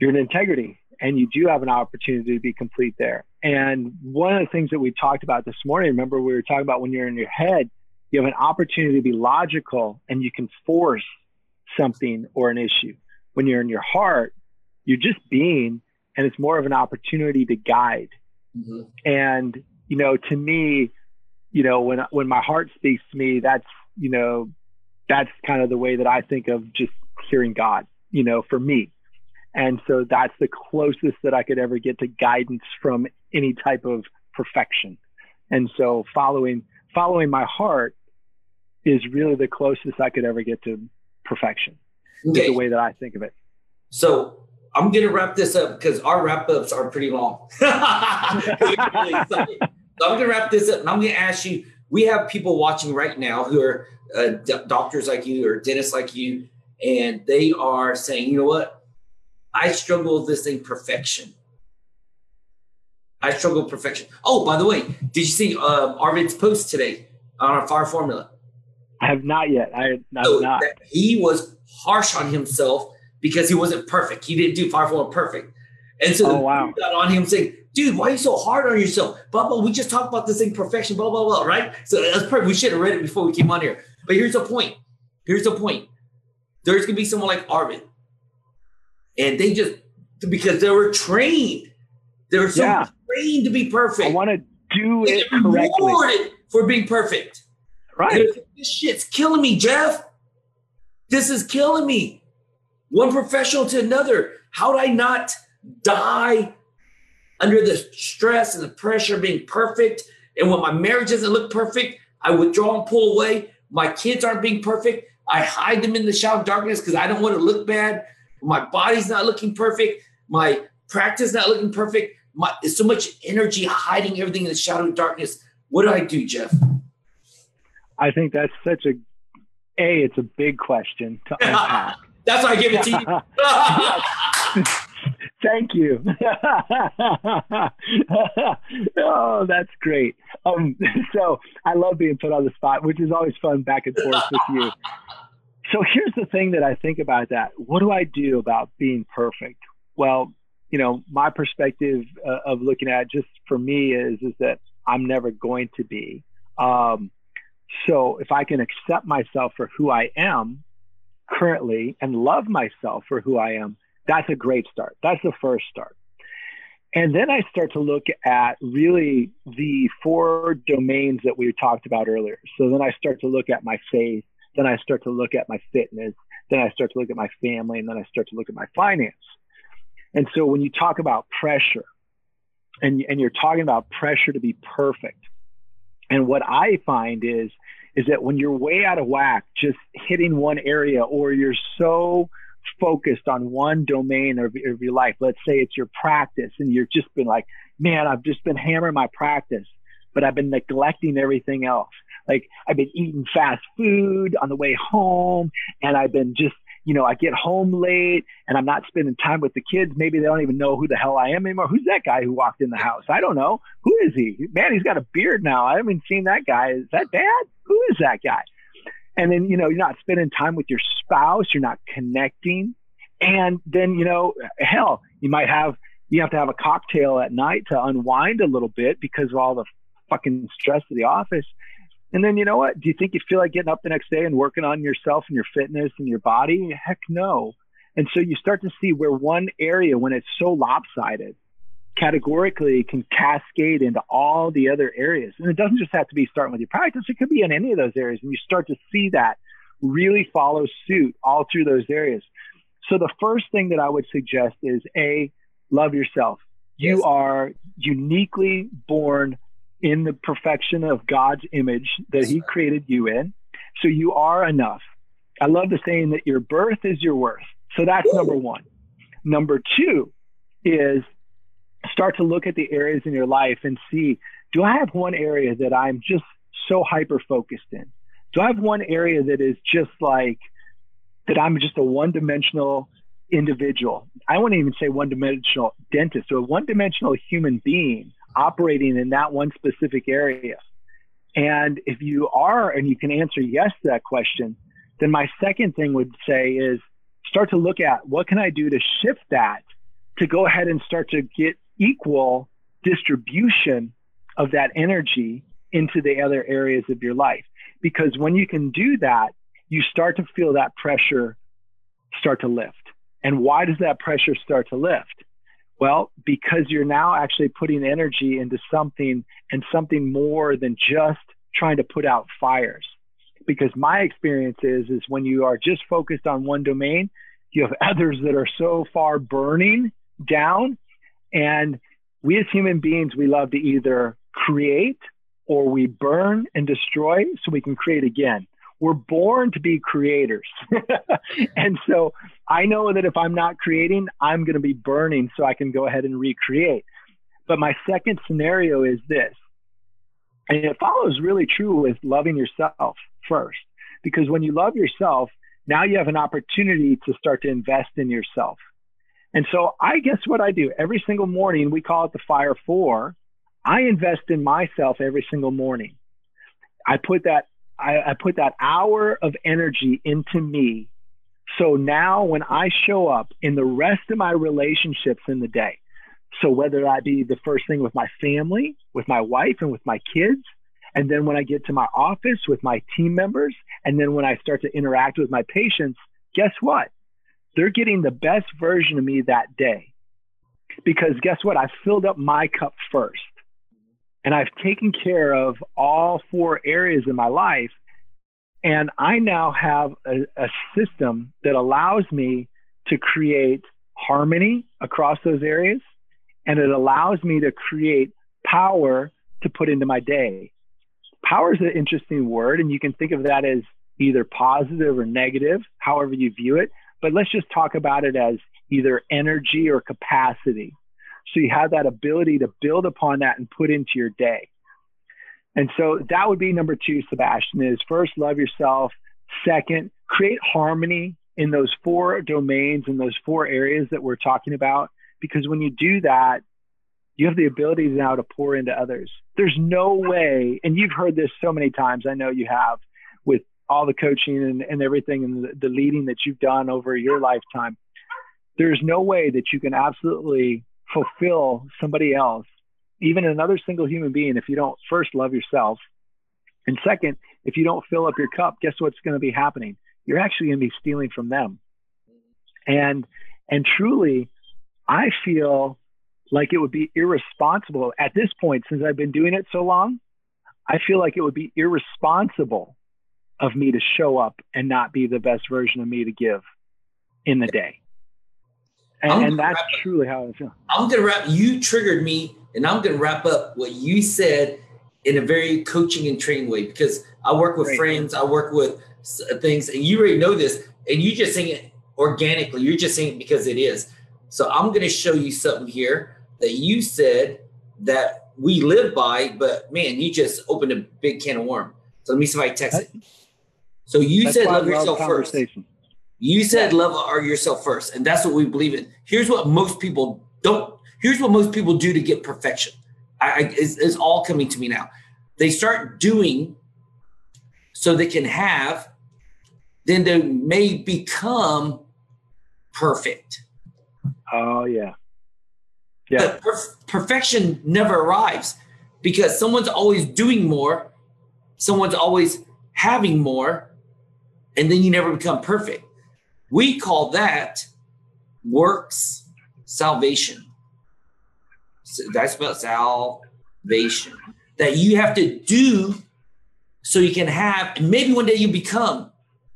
you're in integrity and you do have an opportunity to be complete there. And one of the things that we talked about this morning, remember we were talking about when you're in your head, you have an opportunity to be logical and you can force something or an issue. When you're in your heart, you're just being, and it's more of an opportunity to guide. Mm-hmm. And, you know, to me, you know, when when my heart speaks to me, that's you know, that's kind of the way that I think of just hearing God, you know, for me. And so that's the closest that I could ever get to guidance from any type of perfection. And so following following my heart is really the closest I could ever get to perfection. Okay. the way that I think of it. So I'm gonna wrap this up because our wrap ups are pretty long. so I'm gonna wrap this up and I'm gonna ask you. We have people watching right now who are uh, d- doctors like you or dentists like you, and they are saying, you know what? I struggle with this thing perfection. I struggle with perfection. Oh, by the way, did you see uh, Arvid's post today on our fire formula? I have not yet. I have so not. He was harsh on himself because he wasn't perfect. He didn't do fire formula perfect. And so oh, wow. got on him saying, dude, why are you so hard on yourself? Blah, blah. We just talked about this thing, perfection, blah, blah, blah, right? So that's perfect. We should have read it before we came on here. But here's the point. Here's the point. There's going to be someone like Arvid. And they just, because they were trained. They were so yeah. Trained to be perfect. I want to do it correctly. for being perfect. Right. This shit's killing me, Jeff. This is killing me one professional to another. How would I not die under the stress and the pressure of being perfect? And when my marriage doesn't look perfect, I withdraw and pull away. My kids aren't being perfect. I hide them in the shadow of darkness because I don't want to look bad. My body's not looking perfect. My practice not looking perfect. My, there's so much energy hiding everything in the shadow of darkness. What do I do, Jeff? I think that's such a a. It's a big question to unpack. That's why I give it to you. Thank you. oh, that's great. Um, so I love being put on the spot, which is always fun back and forth with you. So here's the thing that I think about that. What do I do about being perfect? Well, you know, my perspective uh, of looking at just for me is is that I'm never going to be. Um, so if I can accept myself for who I am, currently and love myself for who I am, that's a great start. That's the first start. And then I start to look at really the four domains that we talked about earlier. So then I start to look at my faith, then I start to look at my fitness, then I start to look at my family, and then I start to look at my finance. And so when you talk about pressure, and, and you're talking about pressure to be perfect, and what I find is is that when you're way out of whack, just hitting one area, or you're so focused on one domain of, of your life, let's say it's your practice, and you've just been like, man, I've just been hammering my practice, but I've been neglecting everything else. Like I've been eating fast food on the way home, and I've been just you know, I get home late and I'm not spending time with the kids. Maybe they don't even know who the hell I am anymore. Who's that guy who walked in the house? I don't know. Who is he? Man, he's got a beard now. I haven't seen that guy. Is that dad? Who is that guy? And then, you know, you're not spending time with your spouse. You're not connecting. And then, you know, hell, you might have, you have to have a cocktail at night to unwind a little bit because of all the fucking stress of the office. And then you know what? Do you think you feel like getting up the next day and working on yourself and your fitness and your body? Heck no. And so you start to see where one area, when it's so lopsided, categorically can cascade into all the other areas. And it doesn't just have to be starting with your practice, it could be in any of those areas. And you start to see that really follow suit all through those areas. So the first thing that I would suggest is A, love yourself. You yes. are uniquely born in the perfection of God's image that He created you in. So you are enough. I love the saying that your birth is your worth. So that's number one. Number two is start to look at the areas in your life and see do I have one area that I'm just so hyper focused in? Do I have one area that is just like that I'm just a one dimensional individual? I wouldn't even say one dimensional dentist or a one dimensional human being operating in that one specific area? And if you are, and you can answer yes to that question, then my second thing would say is start to look at what can I do to shift that to go ahead and start to get equal distribution of that energy into the other areas of your life. Because when you can do that, you start to feel that pressure start to lift. And why does that pressure start to lift? Well, because you're now actually putting energy into something and something more than just trying to put out fires. Because my experience is, is when you are just focused on one domain, you have others that are so far burning down. And we as human beings, we love to either create or we burn and destroy so we can create again. We're born to be creators. and so I know that if I'm not creating, I'm going to be burning so I can go ahead and recreate. But my second scenario is this, and it follows really true with loving yourself first. Because when you love yourself, now you have an opportunity to start to invest in yourself. And so I guess what I do every single morning, we call it the fire four. I invest in myself every single morning. I put that I, I put that hour of energy into me. So now when I show up in the rest of my relationships in the day, so whether that be the first thing with my family, with my wife and with my kids, and then when I get to my office with my team members, and then when I start to interact with my patients, guess what? They're getting the best version of me that day. Because guess what? I filled up my cup first. And I've taken care of all four areas in my life. And I now have a, a system that allows me to create harmony across those areas. And it allows me to create power to put into my day. Power is an interesting word, and you can think of that as either positive or negative, however you view it. But let's just talk about it as either energy or capacity. So you have that ability to build upon that and put into your day. And so that would be number two, Sebastian, is first, love yourself. Second, create harmony in those four domains and those four areas that we're talking about. Because when you do that, you have the ability now to pour into others. There's no way, and you've heard this so many times, I know you have, with all the coaching and, and everything and the, the leading that you've done over your lifetime. There's no way that you can absolutely fulfill somebody else, even another single human being, if you don't first love yourself. And second, if you don't fill up your cup, guess what's going to be happening? You're actually going to be stealing from them. And and truly, I feel like it would be irresponsible at this point since I've been doing it so long. I feel like it would be irresponsible of me to show up and not be the best version of me to give in the day. And, and that's truly how I feel. I'm gonna wrap. You triggered me, and I'm gonna wrap up what you said in a very coaching and training way because I work with Great. friends, I work with uh, things, and you already know this, and you just saying it organically. You're just saying it because it is. So I'm gonna show you something here that you said that we live by, but man, you just opened a big can of worm. So let me see if I text it. So you that's said love yourself first. You said love yourself first, and that's what we believe in. Here's what most people don't. Here's what most people do to get perfection. I, I is, is all coming to me now. They start doing so they can have, then they may become perfect. Oh yeah, yeah. But per- perfection never arrives because someone's always doing more, someone's always having more, and then you never become perfect. We call that works salvation. So that's about salvation that you have to do so you can have, and maybe one day you become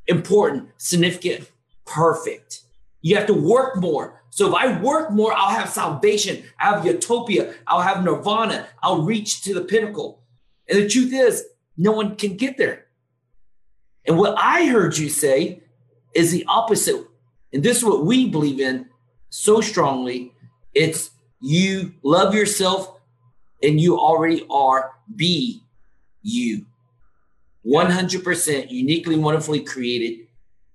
important, significant, perfect. You have to work more. So if I work more, I'll have salvation, I'll have utopia, I'll have nirvana, I'll reach to the pinnacle. And the truth is, no one can get there. And what I heard you say is the opposite. And this is what we believe in so strongly. It's you love yourself and you already are be you. 100% uniquely, wonderfully created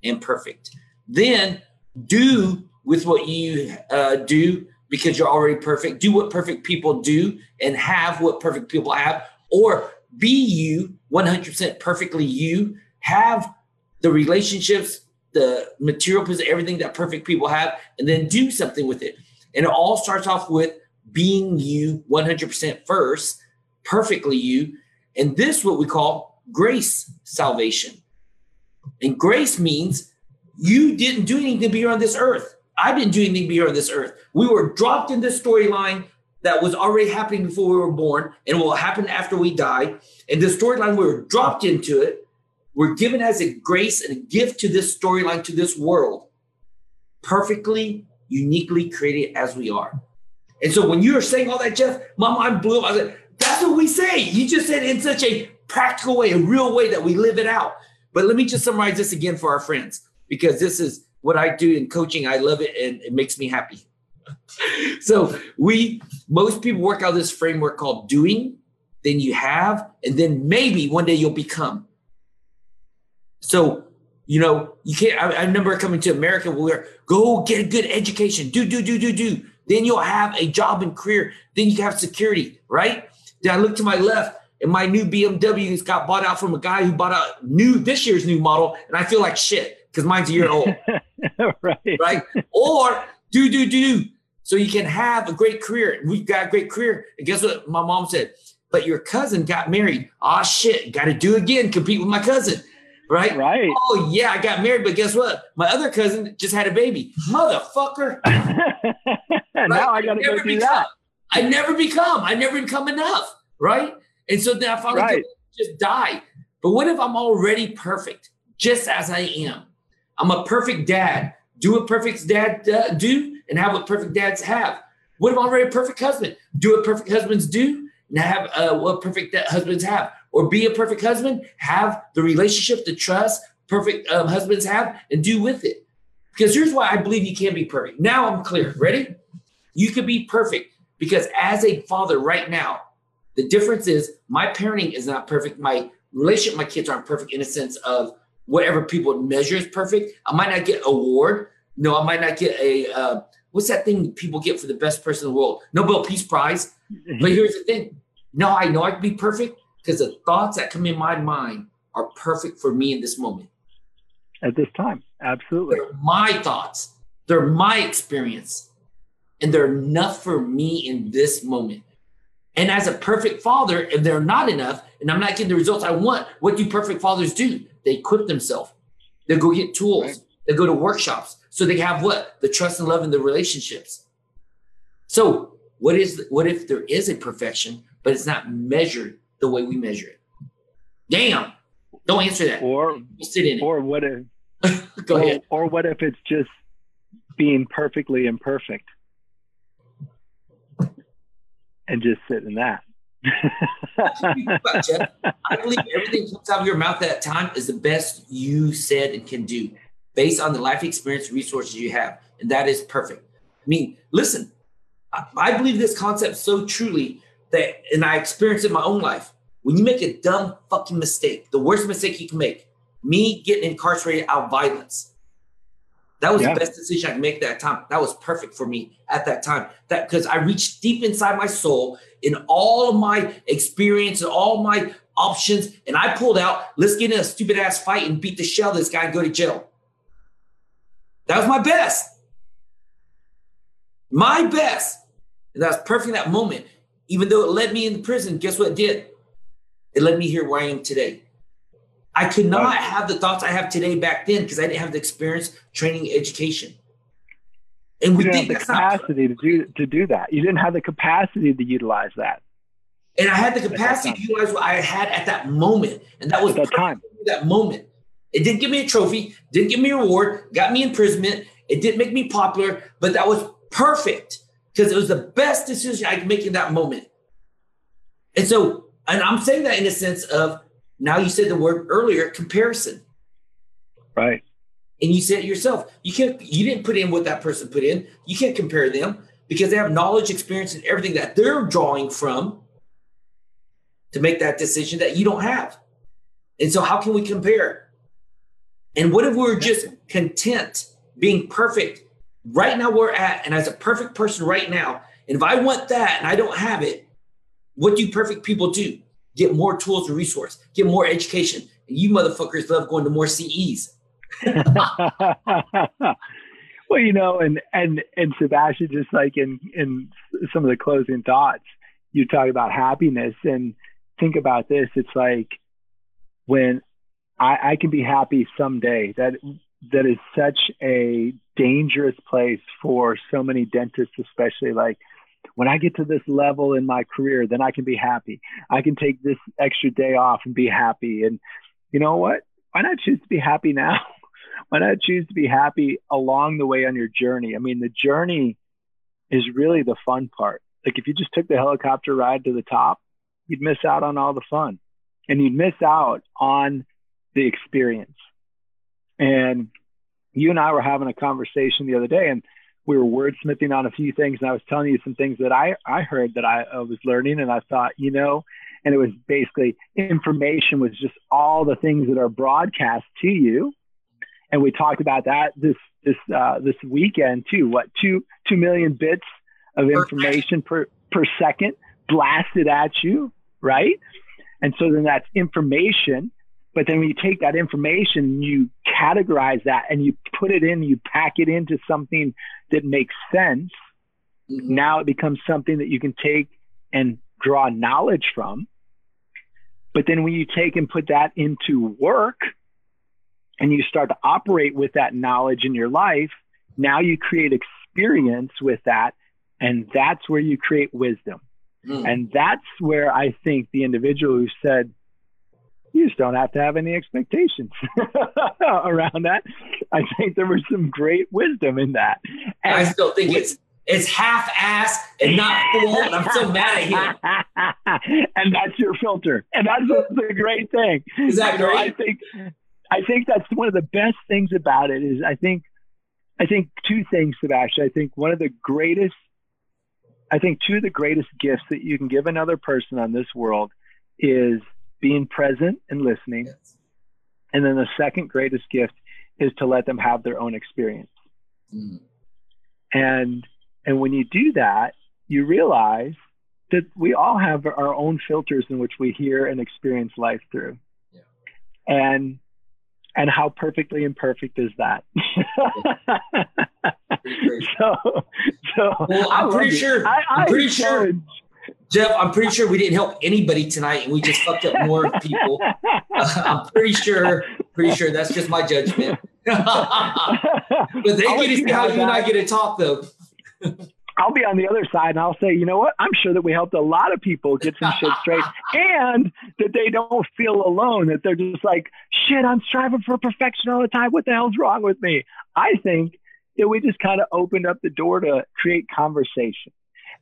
and perfect. Then do with what you uh, do because you're already perfect. Do what perfect people do and have what perfect people have, or be you 100% perfectly you have the relationships, the material position, everything that perfect people have, and then do something with it. And it all starts off with being you 100% first, perfectly you. And this what we call grace salvation. And grace means you didn't do anything to be here on this earth. I didn't do anything to be here on this earth. We were dropped in this storyline that was already happening before we were born and will happen after we die. And the storyline we were dropped into it we're given as a grace and a gift to this storyline, to this world, perfectly, uniquely created as we are. And so when you were saying all that, Jeff, Mom, I'm blue. I said, that's That's what we say. You just said in such a practical way, a real way that we live it out. But let me just summarize this again for our friends because this is what I do in coaching. I love it and it makes me happy. so we most people work out this framework called doing, then you have, and then maybe one day you'll become. So you know, you can't. I, I remember coming to America where go get a good education, do do do do do. Then you'll have a job and career. Then you have security, right? Then I look to my left, and my new BMW has got bought out from a guy who bought a new this year's new model, and I feel like shit because mine's a year old. right. Right. Or do do do. So you can have a great career. We've got a great career. And guess what? My mom said, but your cousin got married. Oh shit, got to do again, compete with my cousin. Right? Right. Oh yeah, I got married, but guess what? My other cousin just had a baby. Motherfucker. right? now I gotta go do become, that. I never become. I never become enough. Right. And so then I finally right. just die. But what if I'm already perfect, just as I am? I'm a perfect dad. Do what perfect dad uh, do, and have what perfect dads have. What if I'm already a perfect husband? Do what perfect husbands do, and have uh, what perfect husbands have. Or be a perfect husband, have the relationship, the trust perfect um, husbands have, and do with it. Because here's why I believe you can be perfect. Now I'm clear. Ready? You can be perfect because as a father right now, the difference is my parenting is not perfect. My relationship, my kids aren't perfect in a sense of whatever people measure as perfect. I might not get an award. No, I might not get a uh, what's that thing people get for the best person in the world? Nobel Peace Prize. But here's the thing. No, I know I can be perfect because the thoughts that come in my mind are perfect for me in this moment. At this time, absolutely. They're my thoughts. They're my experience. And they're enough for me in this moment. And as a perfect father, if they're not enough and I'm not getting the results I want, what do perfect fathers do? They equip themselves. They go get tools. Right. They go to workshops so they have what the trust and love in the relationships. So what is what if there is a perfection, but it's not measured the way we measure it? Damn! Don't answer that. Or sit in it. Or what if? go or, ahead. Or what if it's just being perfectly imperfect, and just sit in that? I believe everything comes out of your mouth at that time is the best you said and can do based on the life experience resources you have. And that is perfect. I mean, listen, I, I believe this concept so truly that, and I experienced it in my own life. When you make a dumb fucking mistake, the worst mistake you can make, me getting incarcerated out of violence, that was yeah. the best decision I could make that time. That was perfect for me at that time. That because I reached deep inside my soul in all of my experience and all my options, and I pulled out, let's get in a stupid ass fight and beat the shell of this guy and go to jail. That was my best. My best. And that was perfect in that moment. Even though it led me into prison, guess what it did? It led me here where I am today. I could not have the thoughts I have today back then because I didn't have the experience, training, education. And we didn't have the capacity to do to do that. You didn't have the capacity to utilize that. And I had the capacity to utilize what I had at that moment, and that was at that time. That moment, it didn't give me a trophy, didn't give me a reward, got me imprisonment. It didn't make me popular, but that was perfect because it was the best decision I could make in that moment. And so, and I'm saying that in a sense of now you said the word earlier, comparison. Right. And you said it yourself. You can't you didn't put in what that person put in. You can't compare them because they have knowledge, experience, and everything that they're drawing from to make that decision that you don't have. And so how can we compare? And what if we are just content being perfect right now we're at and as a perfect person right now? And if I want that and I don't have it, what do perfect people do? get more tools and resource, get more education. And you motherfuckers love going to more CEs. well, you know, and and and Sebastian, just like in in some of the closing thoughts, you talk about happiness and think about this. It's like when I, I can be happy someday. That that is such a dangerous place for so many dentists, especially like when I get to this level in my career, then I can be happy. I can take this extra day off and be happy. And you know what? Why not choose to be happy now? Why not choose to be happy along the way on your journey? I mean, the journey is really the fun part. Like if you just took the helicopter ride to the top, you'd miss out on all the fun and you'd miss out on the experience. And you and I were having a conversation the other day and we were wordsmithing on a few things and I was telling you some things that I, I heard that I, I was learning and I thought, you know, and it was basically information was just all the things that are broadcast to you. And we talked about that this this uh, this weekend too. What two two million bits of information per per second blasted at you, right? And so then that's information. But then when you take that information, you categorize that and you put it in, you pack it into something that makes sense. Mm-hmm. Now it becomes something that you can take and draw knowledge from. But then when you take and put that into work and you start to operate with that knowledge in your life, now you create experience with that. And that's where you create wisdom. Mm. And that's where I think the individual who said, you just don't have to have any expectations around that. I think there was some great wisdom in that. And I still think it's it's half ass and not full. And I'm so mad at him. and that's your filter. And that's the great thing. Is that great? I think I think that's one of the best things about it is I think I think two things, Sebastian. I think one of the greatest I think two of the greatest gifts that you can give another person on this world is being present and listening. Yes. And then the second greatest gift is to let them have their own experience. Mm. And and when you do that, you realize that we all have our own filters in which we hear and experience life through. Yeah. And and how perfectly imperfect is that? so, so well, I'm pretty sure. I, am pretty sure. Jeff, I'm pretty sure we didn't help anybody tonight, and we just fucked up more people. Uh, I'm pretty sure. Pretty sure that's just my judgment. but they get to see how you and I get to talk, though. I'll be on the other side and I'll say, you know what? I'm sure that we helped a lot of people get some shit straight and that they don't feel alone, that they're just like, shit, I'm striving for perfection all the time. What the hell's wrong with me? I think that we just kind of opened up the door to create conversation.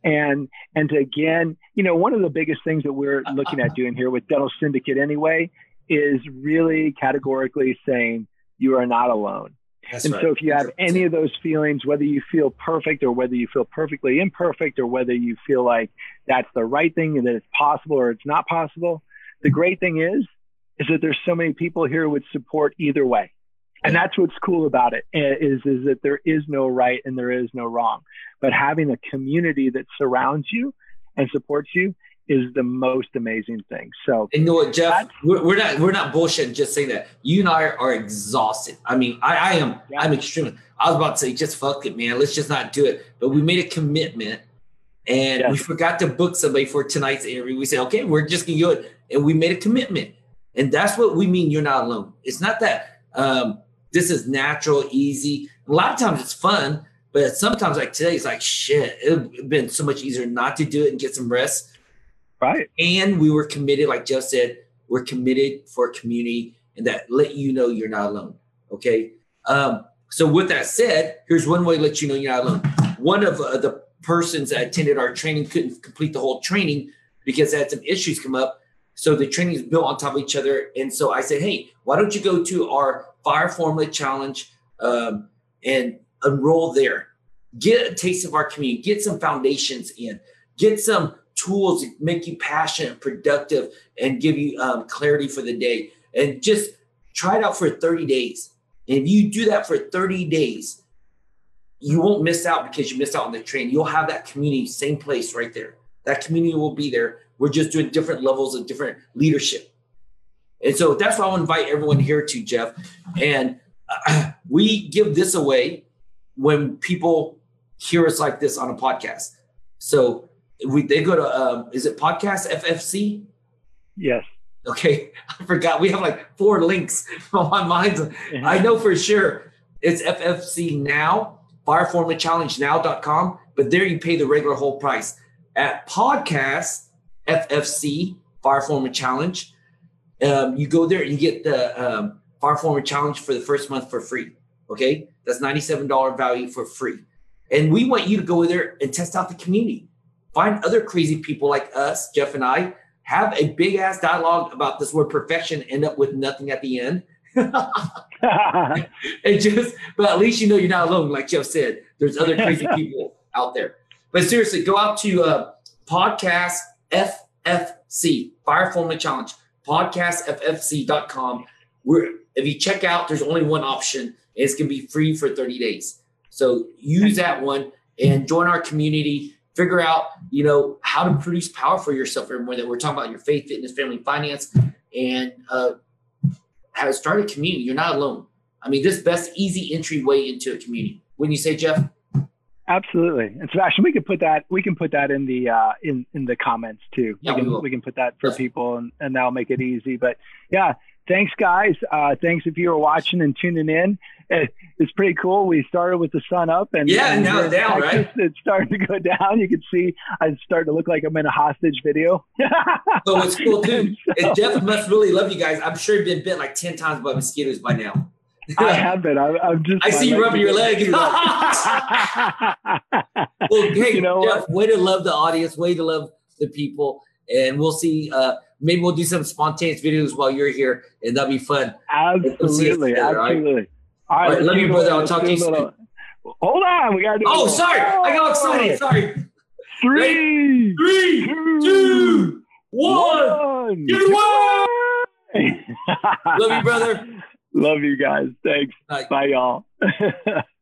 And and to again, you know, one of the biggest things that we're uh-huh. looking at doing here with Dental Syndicate anyway is really categorically saying you are not alone. That's and right. so if you have any of those feelings, whether you feel perfect or whether you feel perfectly imperfect or whether you feel like that's the right thing and that it's possible or it's not possible, the great thing is, is that there's so many people here who would support either way. And that's what's cool about it is, is that there is no right and there is no wrong, but having a community that surrounds you and supports you is the most amazing thing. So, and you know what, Jeff, we're, we're, not we're not bullshitting just saying that. You and I are exhausted. I mean, I, I am yeah. I'm extremely. I was about to say, just fuck it, man. Let's just not do it. But we made a commitment, and we forgot to book somebody for tonight's interview. We said, okay, we're just gonna do it, and we made a commitment, and that's what we mean. You're not alone. It's not that um, this is natural, easy. A lot of times it's fun, but sometimes like today, it's like shit. It'd been so much easier not to do it and get some rest Right. And we were committed, like Jeff said, we're committed for community and that let you know you're not alone. Okay. Um, so with that said, here's one way to let you know you're not alone. One of uh, the persons that attended our training couldn't complete the whole training because they had some issues come up. So the training is built on top of each other. And so I said, hey, why don't you go to our fire formula challenge um, and enroll there? Get a taste of our community, get some foundations in, get some tools to make you passionate, and productive, and give you um, clarity for the day. And just try it out for 30 days. And if you do that for 30 days, you won't miss out because you missed out on the train. You'll have that community, same place right there. That community will be there. We're just doing different levels of different leadership. And so that's why I want to invite everyone here to Jeff. And uh, we give this away when people hear us like this on a podcast. So we they go to um, is it podcast FFC? Yes. Okay, I forgot. We have like four links on my mind. I know for sure it's FFC now, fireformulachallengenow.com, but there you pay the regular whole price. At podcast FFC Fire Challenge, um, you go there and you get the um, Fire Formula Challenge for the first month for free. Okay, that's $97 value for free. And we want you to go there and test out the community find other crazy people like us, Jeff and I, have a big ass dialogue about this word perfection, end up with nothing at the end. it just, but at least you know you're not alone. Like Jeff said, there's other crazy people out there. But seriously, go out to uh, podcast FFC Fire Formula Challenge podcastffc.com. Where if you check out, there's only one option. It's gonna be free for 30 days. So use that one and join our community. Figure out, you know, how to produce power for yourself. Evermore that we're talking about your faith, fitness, family, finance, and uh, how to start a community. You're not alone. I mean, this best easy entry way into a community. When you say, Jeff? Absolutely. And Sebastian, we can put that we can put that in the uh, in in the comments too. Yeah, we can we, we can put that for yes. people and, and that'll make it easy. But yeah, thanks guys. Uh, thanks if you were watching and tuning in. It, it's pretty cool. We started with the sun up and yeah, and now it's down, Texas, right? It's starting to go down. You can see I'm starting to look like I'm in a hostage video. so it's cool too. And Jeff must really love you guys. I'm sure you've been bit like ten times by mosquitoes by now. I have been. I, am just. I see you rubbing your leg. well, hey, you know Jeff, way to love the audience. Way to love the people, and we'll see. Uh, maybe we'll do some spontaneous videos while you're here, and that'll be fun. Absolutely, together, absolutely. All right, all right love you, brother. I'll talk to you soon. Hold on, we gotta do. Oh, sorry, oh, I got excited. Sorry. Three, three, two, two one. one. Give it away. love you, brother. Love you guys. Thanks. Bye, Bye y'all.